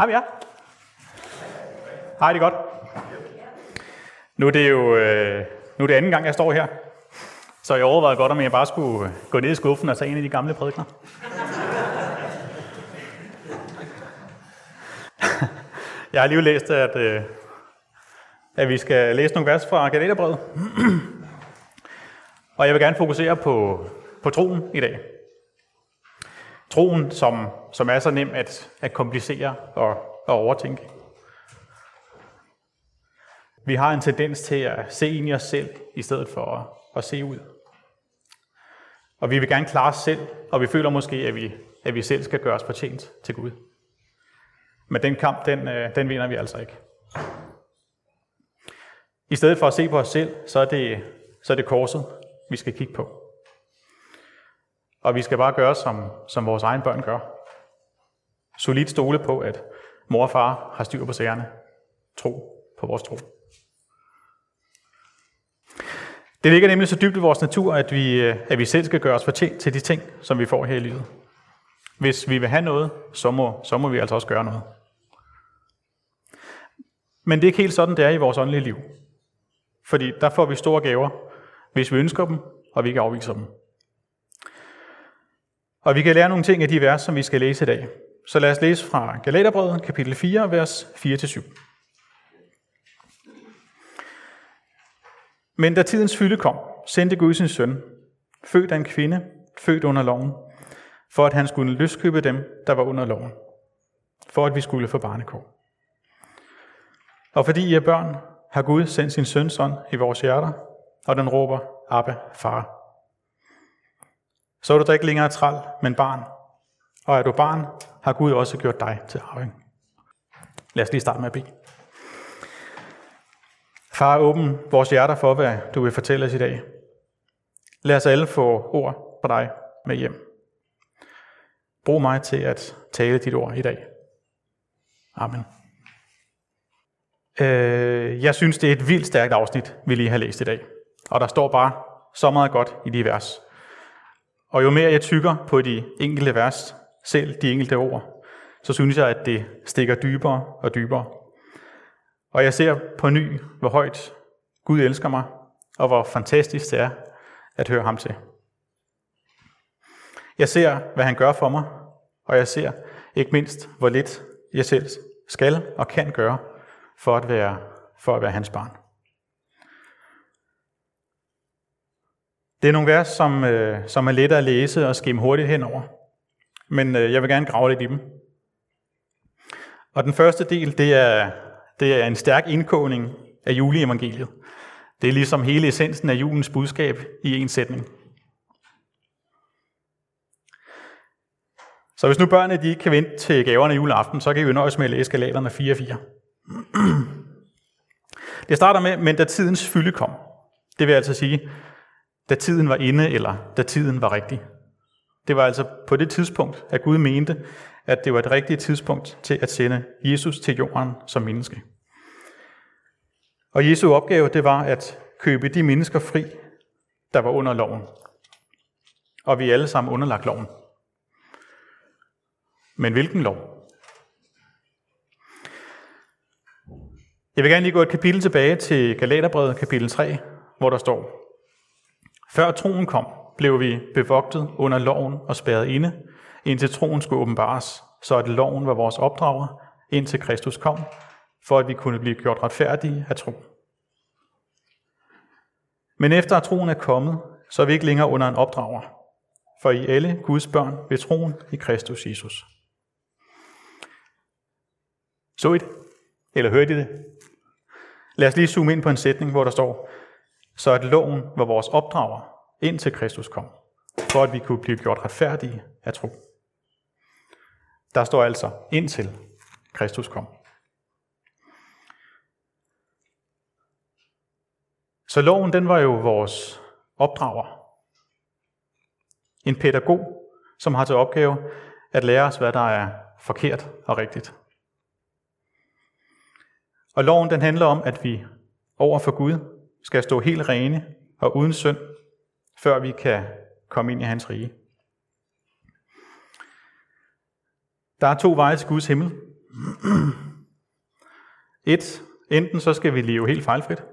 Hej ja. jer. Hej, det er godt. Nu er det jo øh, nu er det anden gang, jeg står her. Så jeg overvejede godt, om jeg bare skulle øh, gå ned i skuffen og tage en af de gamle prædikner. Jeg har lige læst, at, øh, at vi skal læse nogle vers fra Galaterbrevet. Og jeg vil gerne fokusere på, på troen i dag. Troen, som, som er så nem at, at komplicere og, og overtænke. Vi har en tendens til at se ind i os selv, i stedet for at, at se ud. Og vi vil gerne klare os selv, og vi føler måske, at vi, at vi selv skal gøre os fortjent til Gud. Men den kamp, den, øh, den vinder vi altså ikke. I stedet for at se på os selv, så er det, så er det korset, vi skal kigge på. Og vi skal bare gøre, som, som vores egne børn gør. Solidt stole på, at mor og far har styr på sagerne. Tro på vores tro. Det ligger nemlig så dybt i vores natur, at vi, at vi selv skal gøre os fortjent til de ting, som vi får her i livet. Hvis vi vil have noget, så må, så må vi altså også gøre noget. Men det er ikke helt sådan, det er i vores åndelige liv. Fordi der får vi store gaver, hvis vi ønsker dem, og vi ikke afviser dem. Og vi kan lære nogle ting af de vers, som vi skal læse i dag. Så lad os læse fra Galaterbrevet, kapitel 4, vers 4-7. Men da tidens fylde kom, sendte Gud sin søn, født af en kvinde, født under loven, for at han skulle løskøbe dem, der var under loven, for at vi skulle få barnekår. Og fordi I er børn, har Gud sendt sin søns ånd i vores hjerter, og den råber, Abba, far. Så er du da ikke længere træl, men barn. Og er du barn, har Gud også gjort dig til arving. Lad os lige starte med at bede. Far, åbn vores hjerter for, hvad du vil fortælle os i dag. Lad os alle få ord fra dig med hjem. Brug mig til at tale dit ord i dag. Amen. Øh, jeg synes, det er et vildt stærkt afsnit, vi lige har læst i dag. Og der står bare så meget godt i de vers. Og jo mere jeg tykker på de enkelte vers, selv de enkelte ord, så synes jeg, at det stikker dybere og dybere. Og jeg ser på ny, hvor højt Gud elsker mig, og hvor fantastisk det er at høre ham til. Jeg ser, hvad han gør for mig, og jeg ser ikke mindst, hvor lidt jeg selv skal og kan gøre for at være, for at være hans barn. Det er nogle vers, som, øh, som er lette at læse og skimme hurtigt henover. Men øh, jeg vil gerne grave lidt i dem. Og den første del, det er, det er en stærk indkåning af juleevangeliet. Det er ligesom hele essensen af julens budskab i en sætning. Så hvis nu børnene de ikke kan vente til gaverne juleaften, så kan vi nøjes med at læse Galaterne 4.4. Det starter med, men da tidens fylde kom. Det vil altså sige, da tiden var inde, eller da tiden var rigtig. Det var altså på det tidspunkt, at Gud mente, at det var det rigtige tidspunkt til at sende Jesus til jorden som menneske. Og Jesu opgave, det var at købe de mennesker fri, der var under loven. Og vi er alle sammen underlagt loven. Men hvilken lov? Jeg vil gerne lige gå et kapitel tilbage til Galaterbrevet, kapitel 3, hvor der står, Før troen kom, blev vi bevogtet under loven og spærret inde, indtil troen skulle åbenbares, så at loven var vores opdrager, indtil Kristus kom, for at vi kunne blive gjort retfærdige af tro. Men efter at troen er kommet, så er vi ikke længere under en opdrager, for I alle Guds børn ved troen i Kristus Jesus. Så I det? Eller hørte I det? Lad os lige zoome ind på en sætning, hvor der står, så at loven var vores opdrager, indtil Kristus kom, for at vi kunne blive gjort retfærdige af tro. Der står altså, indtil Kristus kom. Så loven, den var jo vores opdrager. En pædagog, som har til opgave at lære os, hvad der er forkert og rigtigt. Og loven den handler om, at vi over for Gud skal stå helt rene og uden synd, før vi kan komme ind i hans rige. Der er to veje til Guds himmel. Et, enten så skal vi leve helt fejlfrit,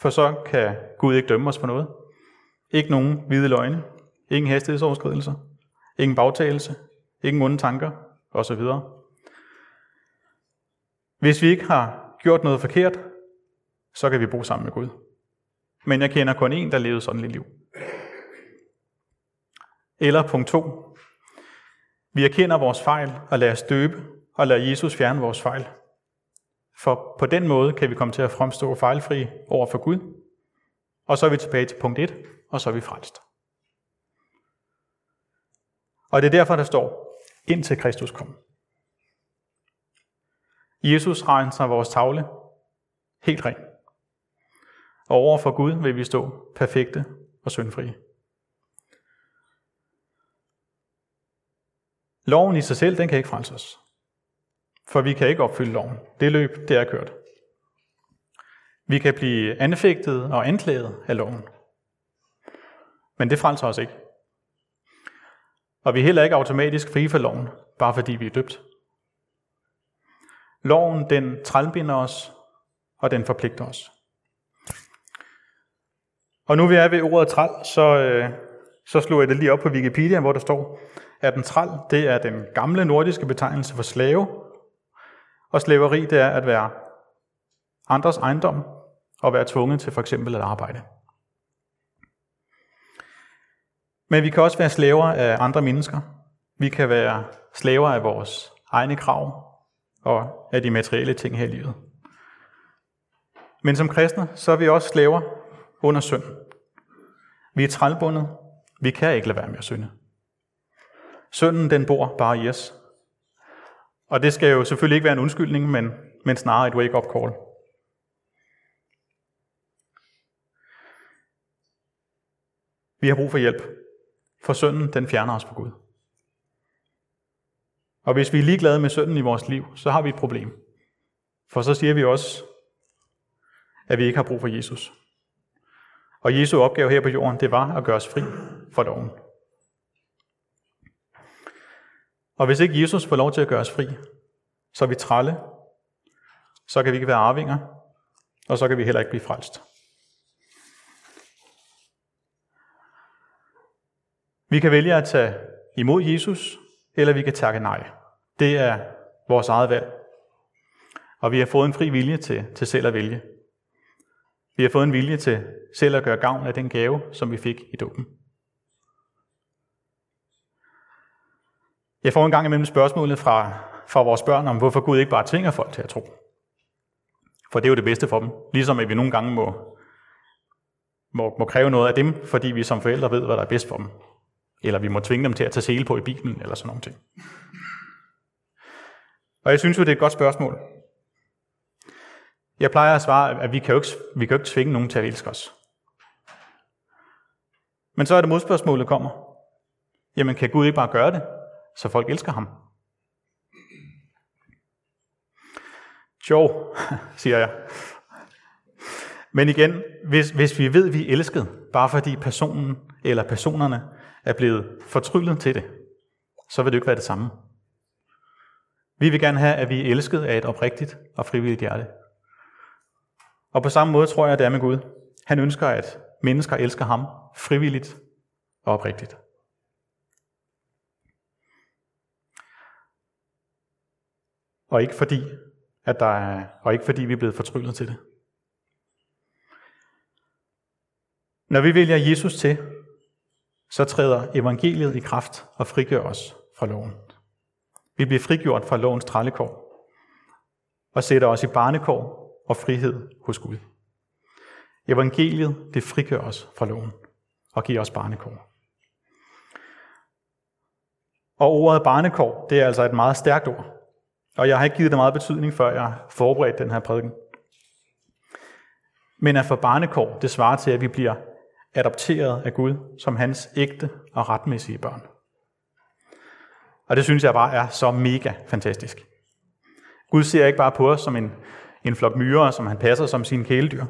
for så kan Gud ikke dømme os for noget. Ikke nogen hvide løgne, ingen hastighedsoverskridelser, ingen bagtagelse, ingen onde tanker, osv. Hvis vi ikke har gjort noget forkert, så kan vi bo sammen med Gud. Men jeg kender kun en, der levede sådan et liv. Eller punkt 2. Vi erkender vores fejl og lader os døbe og lader Jesus fjerne vores fejl. For på den måde kan vi komme til at fremstå fejlfri over for Gud. Og så er vi tilbage til punkt 1, og så er vi frelst. Og det er derfor, der står, indtil Kristus kom. Jesus renser vores tavle helt ren. Og over for Gud vil vi stå perfekte og syndfrie. Loven i sig selv, den kan ikke frelse os. For vi kan ikke opfylde loven. Det løb, det er kørt. Vi kan blive anfægtet og anklaget af loven. Men det frelser os ikke. Og vi er heller ikke automatisk fri for loven, bare fordi vi er døbt. Loven, den trælbinder os, og den forpligter os. Og nu vi er ved ordet træl, så, øh, så slog jeg det lige op på Wikipedia, hvor der står, er den træl, det er den gamle nordiske betegnelse for slave, og slaveri, det er at være andres ejendom og være tvunget til for eksempel at arbejde. Men vi kan også være slaver af andre mennesker. Vi kan være slaver af vores egne krav og af de materielle ting her i livet. Men som kristne, så er vi også slaver under synd. Vi er trælbundet. Vi kan ikke lade være med at synde. Synden, den bor bare i os. Og det skal jo selvfølgelig ikke være en undskyldning, men, men snarere et wake-up call. Vi har brug for hjælp, for synden den fjerner os fra Gud. Og hvis vi er ligeglade med synden i vores liv, så har vi et problem. For så siger vi også, at vi ikke har brug for Jesus. Og Jesu opgave her på jorden, det var at gøre os fri for loven. Og hvis ikke Jesus får lov til at gøre os fri, så er vi trælle, så kan vi ikke være arvinger, og så kan vi heller ikke blive frelst. Vi kan vælge at tage imod Jesus, eller vi kan takke nej. Det er vores eget valg. Og vi har fået en fri vilje til, til selv at vælge. Vi har fået en vilje til selv at gøre gavn af den gave, som vi fik i dåben. Jeg får en gang imellem spørgsmålet fra, fra vores børn om, hvorfor Gud ikke bare tvinger folk til at tro. For det er jo det bedste for dem. Ligesom at vi nogle gange må, må, må kræve noget af dem, fordi vi som forældre ved, hvad der er bedst for dem. Eller vi må tvinge dem til at tage sele på i Bibelen, eller sådan nogle ting. Og jeg synes jo, det er et godt spørgsmål. Jeg plejer at svare, at vi kan jo ikke, vi kan jo ikke tvinge nogen til at elske os. Men så er det modspørgsmålet kommer. Jamen, kan Gud ikke bare gøre det? Så folk elsker ham. Jo, siger jeg. Men igen, hvis, hvis vi ved, at vi er elsket, bare fordi personen eller personerne er blevet fortryllet til det, så vil det ikke være det samme. Vi vil gerne have, at vi er elsket af et oprigtigt og frivilligt hjerte. Og på samme måde tror jeg, at det er med Gud. Han ønsker, at mennesker elsker ham frivilligt og oprigtigt. Og ikke fordi, at der er, og ikke fordi vi er blevet fortryllet til det. Når vi vælger Jesus til, så træder evangeliet i kraft og frigør os fra loven. Vi bliver frigjort fra lovens trallekår og sætter os i barnekår og frihed hos Gud. Evangeliet, det frigør os fra loven og giver os barnekår. Og ordet barnekår, det er altså et meget stærkt ord. Og jeg har ikke givet det meget betydning, før jeg forberedte den her prædiken. Men at få barnekår, det svarer til, at vi bliver adopteret af Gud som hans ægte og retmæssige børn. Og det synes jeg bare er så mega fantastisk. Gud ser ikke bare på os som en, en flok myrer, som han passer som sine kæledyr.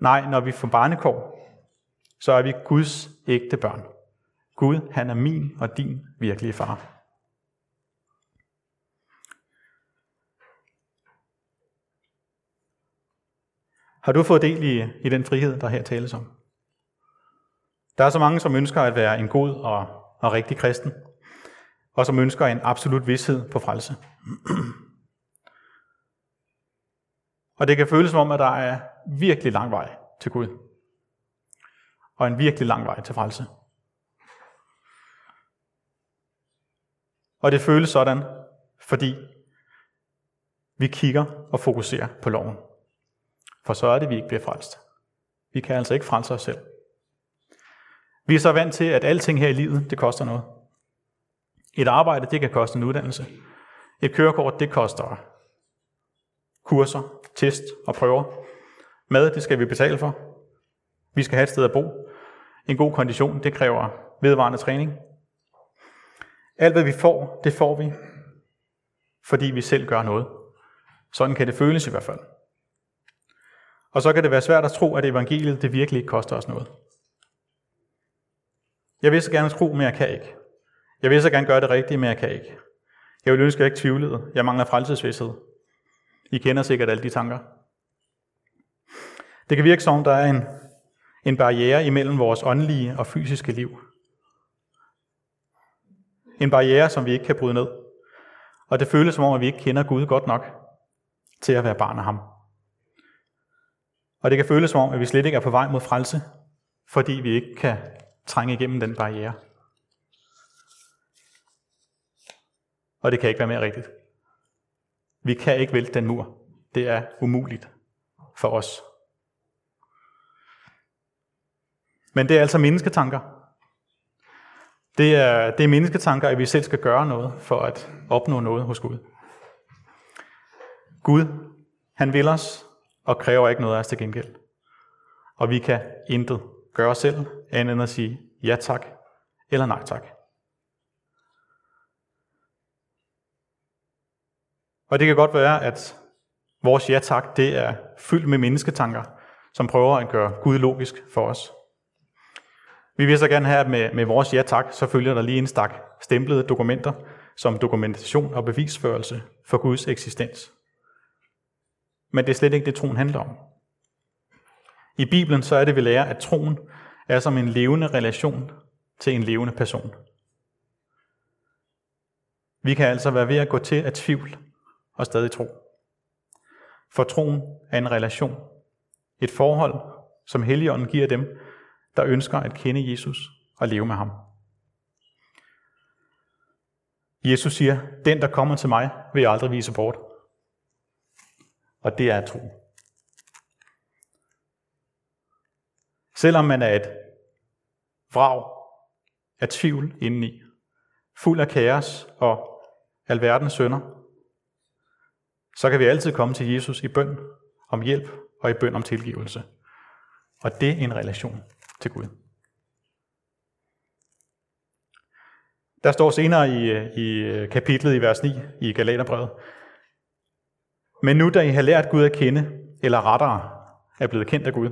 Nej, når vi får barnekår, så er vi Guds ægte børn. Gud, han er min og din virkelige far. Har du fået del i, i den frihed, der her tales om? Der er så mange, som ønsker at være en god og, og rigtig kristen, og som ønsker en absolut vidshed på frelse. Og det kan føles som om, at der er virkelig lang vej til Gud. Og en virkelig lang vej til frelse. Og det føles sådan, fordi vi kigger og fokuserer på loven. For så er det, vi ikke bliver frelst. Vi kan altså ikke frelse os selv. Vi er så vant til, at alting her i livet, det koster noget. Et arbejde, det kan koste en uddannelse. Et kørekort, det koster kurser, test og prøver. Mad, det skal vi betale for. Vi skal have et sted at bo. En god kondition, det kræver vedvarende træning. Alt hvad vi får, det får vi, fordi vi selv gør noget. Sådan kan det føles i hvert fald. Og så kan det være svært at tro, at evangeliet det virkelig ikke koster os noget. Jeg vil så gerne tro, men jeg kan ikke. Jeg vil så gerne gøre det rigtige, men jeg kan ikke. Jeg vil ønske, at jeg ikke tvivlede. Jeg mangler frelsesvidshed. I kender sikkert alle de tanker. Det kan virke som, der er en, en barriere imellem vores åndelige og fysiske liv. En barriere, som vi ikke kan bryde ned. Og det føles som om, at vi ikke kender Gud godt nok til at være barn af ham. Og det kan føles som om, at vi slet ikke er på vej mod frelse, fordi vi ikke kan trænge igennem den barriere. Og det kan ikke være mere rigtigt. Vi kan ikke vælte den mur. Det er umuligt for os. Men det er altså mennesketanker. Det er, det er mennesketanker, at vi selv skal gøre noget for at opnå noget hos Gud. Gud, han vil os og kræver ikke noget af os til gengæld. Og vi kan intet gøre selv, andet end at sige ja tak eller nej tak. Og det kan godt være, at vores ja tak, det er fyldt med mennesketanker, som prøver at gøre Gud logisk for os. Vi vil så gerne have, at med, med vores ja tak, så følger der lige en stak stemplede dokumenter, som dokumentation og bevisførelse for Guds eksistens. Men det er slet ikke det, troen handler om. I Bibelen så er det, vi lærer, at troen er som en levende relation til en levende person. Vi kan altså være ved at gå til at tvivl og stadig tro. For troen er en relation, et forhold, som Helligånden giver dem, der ønsker at kende Jesus og leve med ham. Jesus siger, den der kommer til mig, vil jeg aldrig vise bort. Og det er tro. Selvom man er et vrag af tvivl indeni, fuld af kaos og alverdens sønder, så kan vi altid komme til Jesus i bøn om hjælp og i bøn om tilgivelse. Og det er en relation til Gud. Der står senere i, i øh, kapitlet i vers 9 i Galaterbrevet, men nu da I har lært Gud at kende, eller rettere er blevet kendt af Gud.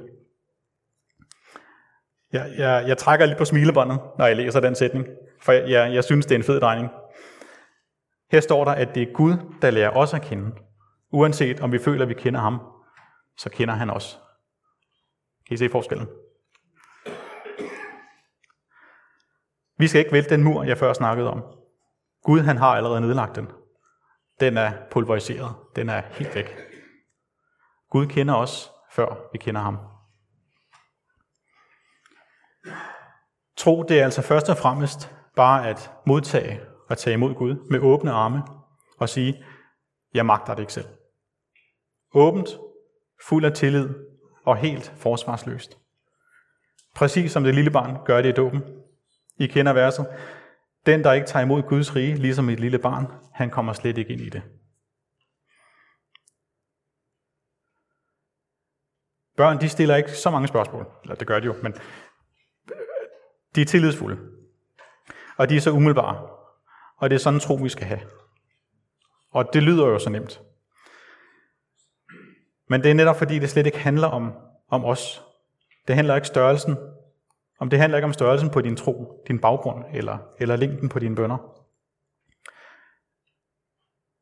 Jeg, jeg, jeg trækker lidt på smilebåndet, når jeg læser den sætning, for jeg, jeg, jeg synes, det er en fed drejning. Her står der, at det er Gud, der lærer os at kende. Uanset om vi føler, at vi kender ham, så kender han os. Kan I se forskellen? Vi skal ikke vælte den mur, jeg før snakkede om. Gud han har allerede nedlagt den. Den er pulveriseret. Den er helt væk. Gud kender os, før vi kender ham. Tro, det er altså først og fremmest bare at modtage og tage imod Gud med åbne arme og sige, jeg magter det ikke selv. Åbent, fuld af tillid og helt forsvarsløst. Præcis som det lille barn gør det i dåben. I kender verset. Den, der ikke tager imod Guds rige, ligesom et lille barn, han kommer slet ikke ind i det. Børn, de stiller ikke så mange spørgsmål. Eller det gør de jo, men øh, de er tillidsfulde. Og de er så umiddelbare. Og det er sådan en tro, vi skal have. Og det lyder jo så nemt. Men det er netop fordi, det slet ikke handler om, om os. Det handler ikke størrelsen. Om det handler ikke om størrelsen på din tro, din baggrund eller, eller længden på dine bønder.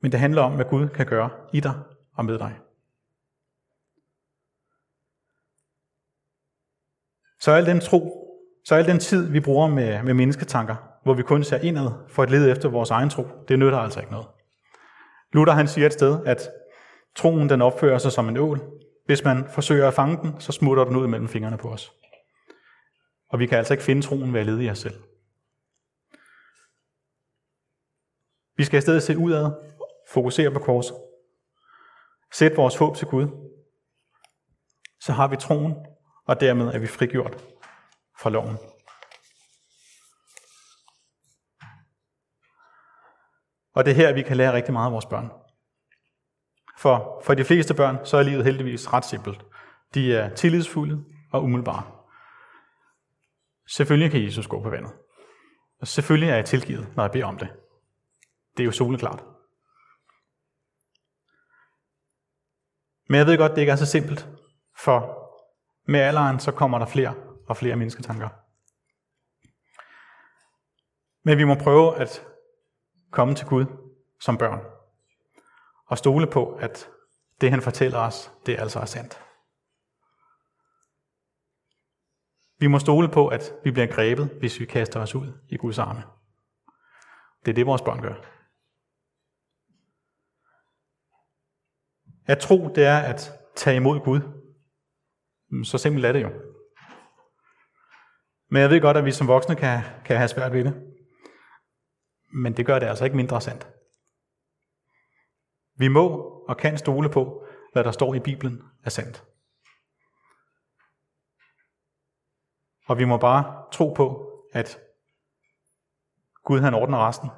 Men det handler om, hvad Gud kan gøre i dig og med dig. Så al den tro, så al den tid, vi bruger med, med mennesketanker, hvor vi kun ser indad for at lede efter vores egen tro, det nytter altså ikke noget. Luther han siger et sted, at troen den opfører sig som en ål. Hvis man forsøger at fange den, så smutter den ud mellem fingrene på os. Og vi kan altså ikke finde troen ved at lede i os selv. Vi skal i stedet se udad, fokusere på korset. Sæt vores håb til Gud. Så har vi troen, og dermed er vi frigjort fra loven. Og det er her, vi kan lære rigtig meget af vores børn. For, for de fleste børn, så er livet heldigvis ret simpelt. De er tillidsfulde og umiddelbare. Selvfølgelig kan Jesus gå på vandet. Og selvfølgelig er jeg tilgivet, når jeg beder om det. Det er jo soleklart. Men jeg ved godt, det ikke er så simpelt, for med alderen så kommer der flere og flere mennesketanker. Men vi må prøve at komme til Gud som børn og stole på, at det han fortæller os, det altså er sandt. Vi må stole på, at vi bliver grebet, hvis vi kaster os ud i Guds arme. Det er det, vores børn gør. At tro, det er at tage imod Gud. Mm, så simpelt er det jo. Men jeg ved godt, at vi som voksne kan, kan have svært ved det. Men det gør det altså ikke mindre sandt. Vi må og kan stole på, hvad der står i Bibelen er sandt. Og vi må bare tro på, at Gud han ordner resten.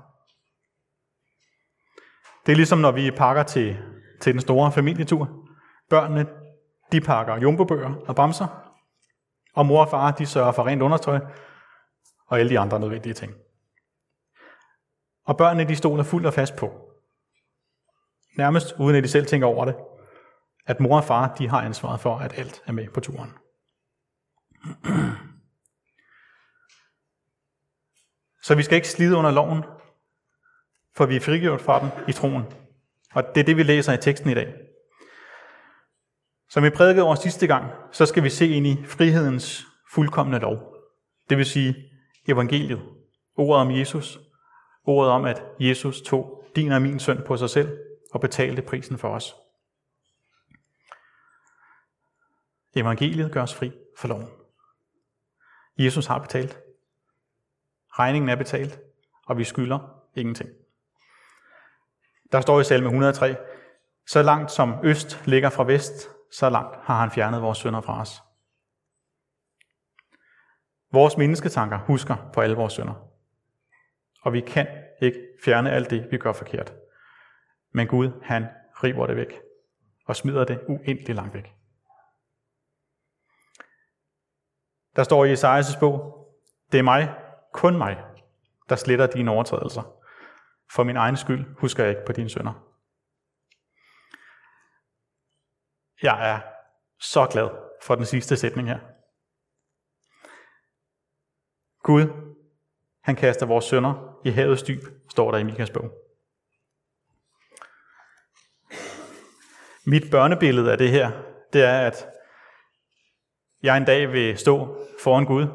Det er ligesom når vi pakker til, til den store familietur. Børnene, de pakker jumbobøger og bamser, og mor og far, de sørger for rent undertøj og alle de andre nødvendige ting. Og børnene, de stoler fuldt og fast på, nærmest uden at de selv tænker over det, at mor og far, de har ansvaret for, at alt er med på turen. Så vi skal ikke slide under loven, for vi er frigjort fra den i troen. Og det er det, vi læser i teksten i dag. Som vi prædikede over sidste gang, så skal vi se ind i frihedens fuldkommende lov. Det vil sige evangeliet, ordet om Jesus, ordet om, at Jesus tog din og min søn på sig selv og betalte prisen for os. Evangeliet gør os fri for loven. Jesus har betalt. Regningen er betalt, og vi skylder ingenting. Der står i salme 103, så langt som øst ligger fra vest, så langt har han fjernet vores sønder fra os. Vores mennesketanker husker på alle vores sønder. Og vi kan ikke fjerne alt det, vi gør forkert. Men Gud, han river det væk og smider det uendelig langt væk. Der står i Esajas bog, det er mig, kun mig, der sletter dine overtrædelser. For min egen skyld husker jeg ikke på dine sønder. Jeg er så glad for den sidste sætning her. Gud, han kaster vores sønder i havets dyb, står der i Mikas bog. Mit børnebillede af det her, det er, at jeg en dag vil stå foran Gud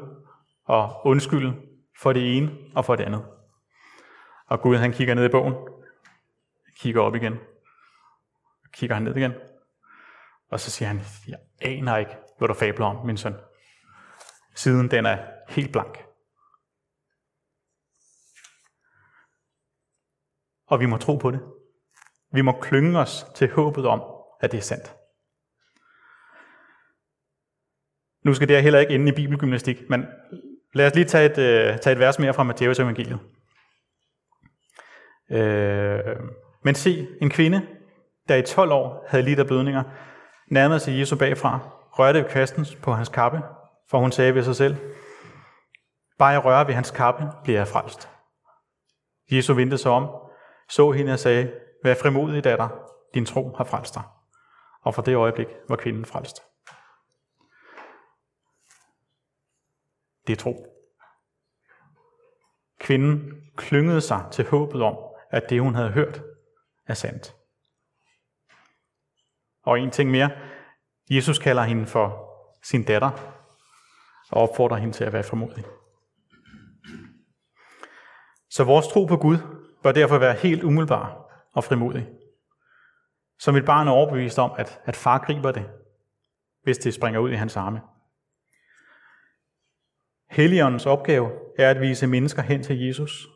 og undskylde for det ene og for det andet. Og Gud han kigger ned i bogen, kigger op igen, kigger han ned igen, og så siger han, jeg aner ikke, hvad du fabler om, min søn. Siden den er helt blank. Og vi må tro på det. Vi må klynge os til håbet om, at det er sandt. Nu skal det her heller ikke ende i bibelgymnastik, men lad os lige tage et, øh, tage et vers mere fra Matteus evangeliet. Øh, men se, en kvinde, der i 12 år havde lidt af blødninger, nærmede sig Jesus bagfra, rørte ved kvasten på hans kappe, for hun sagde ved sig selv, bare jeg rører ved hans kappe, bliver jeg frelst. Jesus vendte sig om, så hende og sagde, vær frimodig datter, din tro har frelst dig. Og fra det øjeblik var kvinden frelst. Det er tro. Kvinden klyngede sig til håbet om, at det hun havde hørt er sandt. Og en ting mere. Jesus kalder hende for sin datter. og opfordrer hende til at være formodig. Så vores tro på Gud bør derfor være helt umiddelbar og frimodig. Som et barn er overbevist om, at, at far griber det, hvis det springer ud i hans arme. Helligåndens opgave er at vise mennesker hen til Jesus.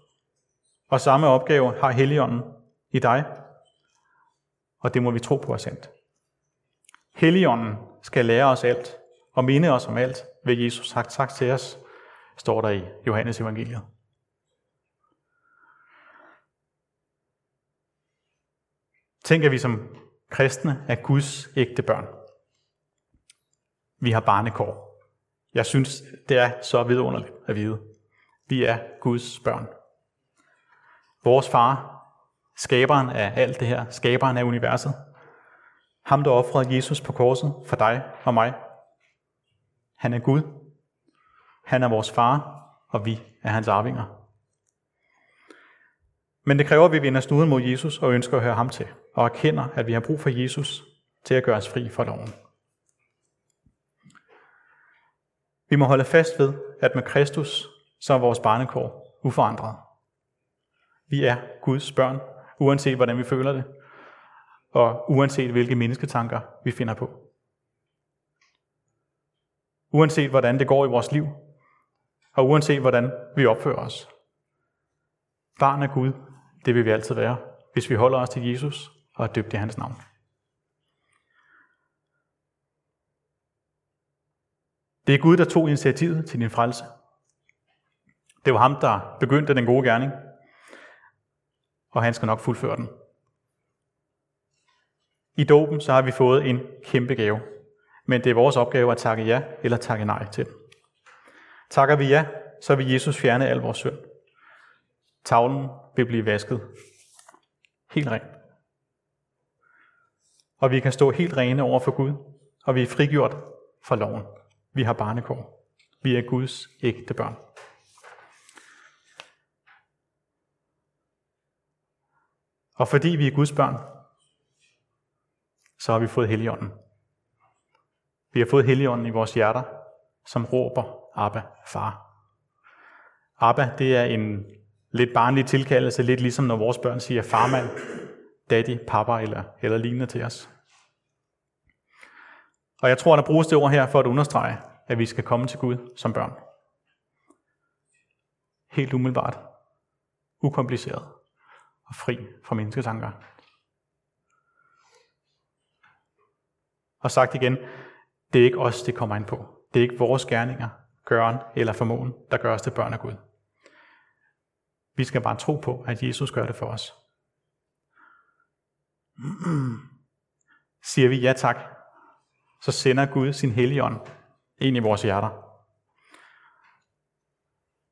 Og samme opgave har Helligånden i dig. Og det må vi tro på er sandt. Helligånden skal lære os alt og minde os om alt, hvad Jesus har sagt til os, står der i Johannes evangeliet. Tænk, at vi som kristne er Guds ægte børn. Vi har barnekår. Jeg synes, det er så vidunderligt at vide. Vi er Guds børn. Vores far, skaberen af alt det her, skaberen af universet, ham der offrede Jesus på korset for dig og mig. Han er Gud. Han er vores far, og vi er hans arvinger. Men det kræver, at vi vender snuden mod Jesus og ønsker at høre ham til, og erkender, at vi har brug for Jesus til at gøre os fri fra loven. Vi må holde fast ved, at med Kristus, så er vores barnekår uforandret. Vi er Guds børn, uanset hvordan vi føler det, og uanset hvilke mennesketanker vi finder på. Uanset hvordan det går i vores liv, og uanset hvordan vi opfører os. Barn af Gud, det vil vi altid være, hvis vi holder os til Jesus og er døbt i hans navn. Det er Gud, der tog initiativet til din frelse. Det var ham, der begyndte den gode gerning, og han skal nok fuldføre den. I dåben så har vi fået en kæmpe gave, men det er vores opgave at takke ja eller takke nej til den. Takker vi ja, så vil Jesus fjerne al vores synd. Tavlen vil blive vasket helt ren. Og vi kan stå helt rene over for Gud, og vi er frigjort fra loven. Vi har barnekår. Vi er Guds ægte børn. Og fordi vi er Guds børn, så har vi fået Helligånden. Vi har fået Helligånden i vores hjerter, som råber, Abba, far. Abba, det er en lidt barnlig tilkaldelse, lidt ligesom når vores børn siger farmand, daddy, papa eller, eller lignende til os. Og jeg tror, der bruges det ord her for at understrege, at vi skal komme til Gud som børn. Helt umiddelbart, ukompliceret og fri fra mennesketanker. Og sagt igen, det er ikke os, det kommer ind på. Det er ikke vores gerninger, gøren eller formåen, der gør os til børn af Gud. Vi skal bare tro på, at Jesus gør det for os. Siger vi ja tak, så sender Gud sin helligånd ind i vores hjerter.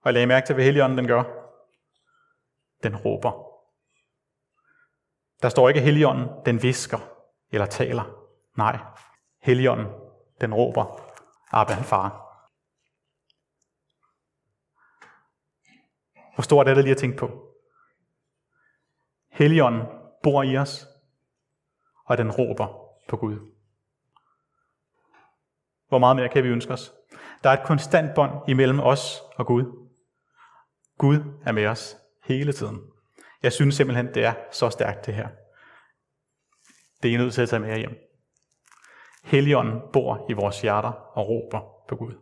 Og lag mærke til, hvad Helligånden den gør. Den råber. Der står ikke, at Helligånden den visker eller taler. Nej, Helligånden den råber. Abba, far. Hvor stort er det lige at tænke på? Helligånden bor i os, og den råber på Gud. Hvor meget mere kan vi ønske os? Der er et konstant bånd imellem os og Gud. Gud er med os hele tiden. Jeg synes simpelthen, det er så stærkt det her. Det er I nødt til at tage med jer hjem. Helligånden bor i vores hjerter og råber på Gud.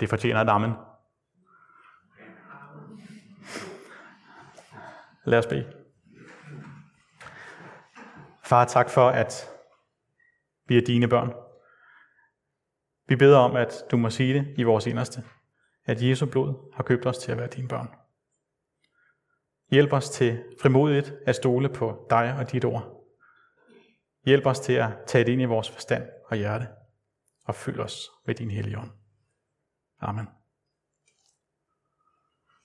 Det fortjener et amen. Lad os bede. Far, tak for, at vi er dine børn. Vi beder om, at du må sige det i vores inderste, at Jesu blod har købt os til at være dine børn. Hjælp os til frimodigt at stole på dig og dit ord. Hjælp os til at tage det ind i vores forstand og hjerte, og fyld os med din hellige ånd. Amen.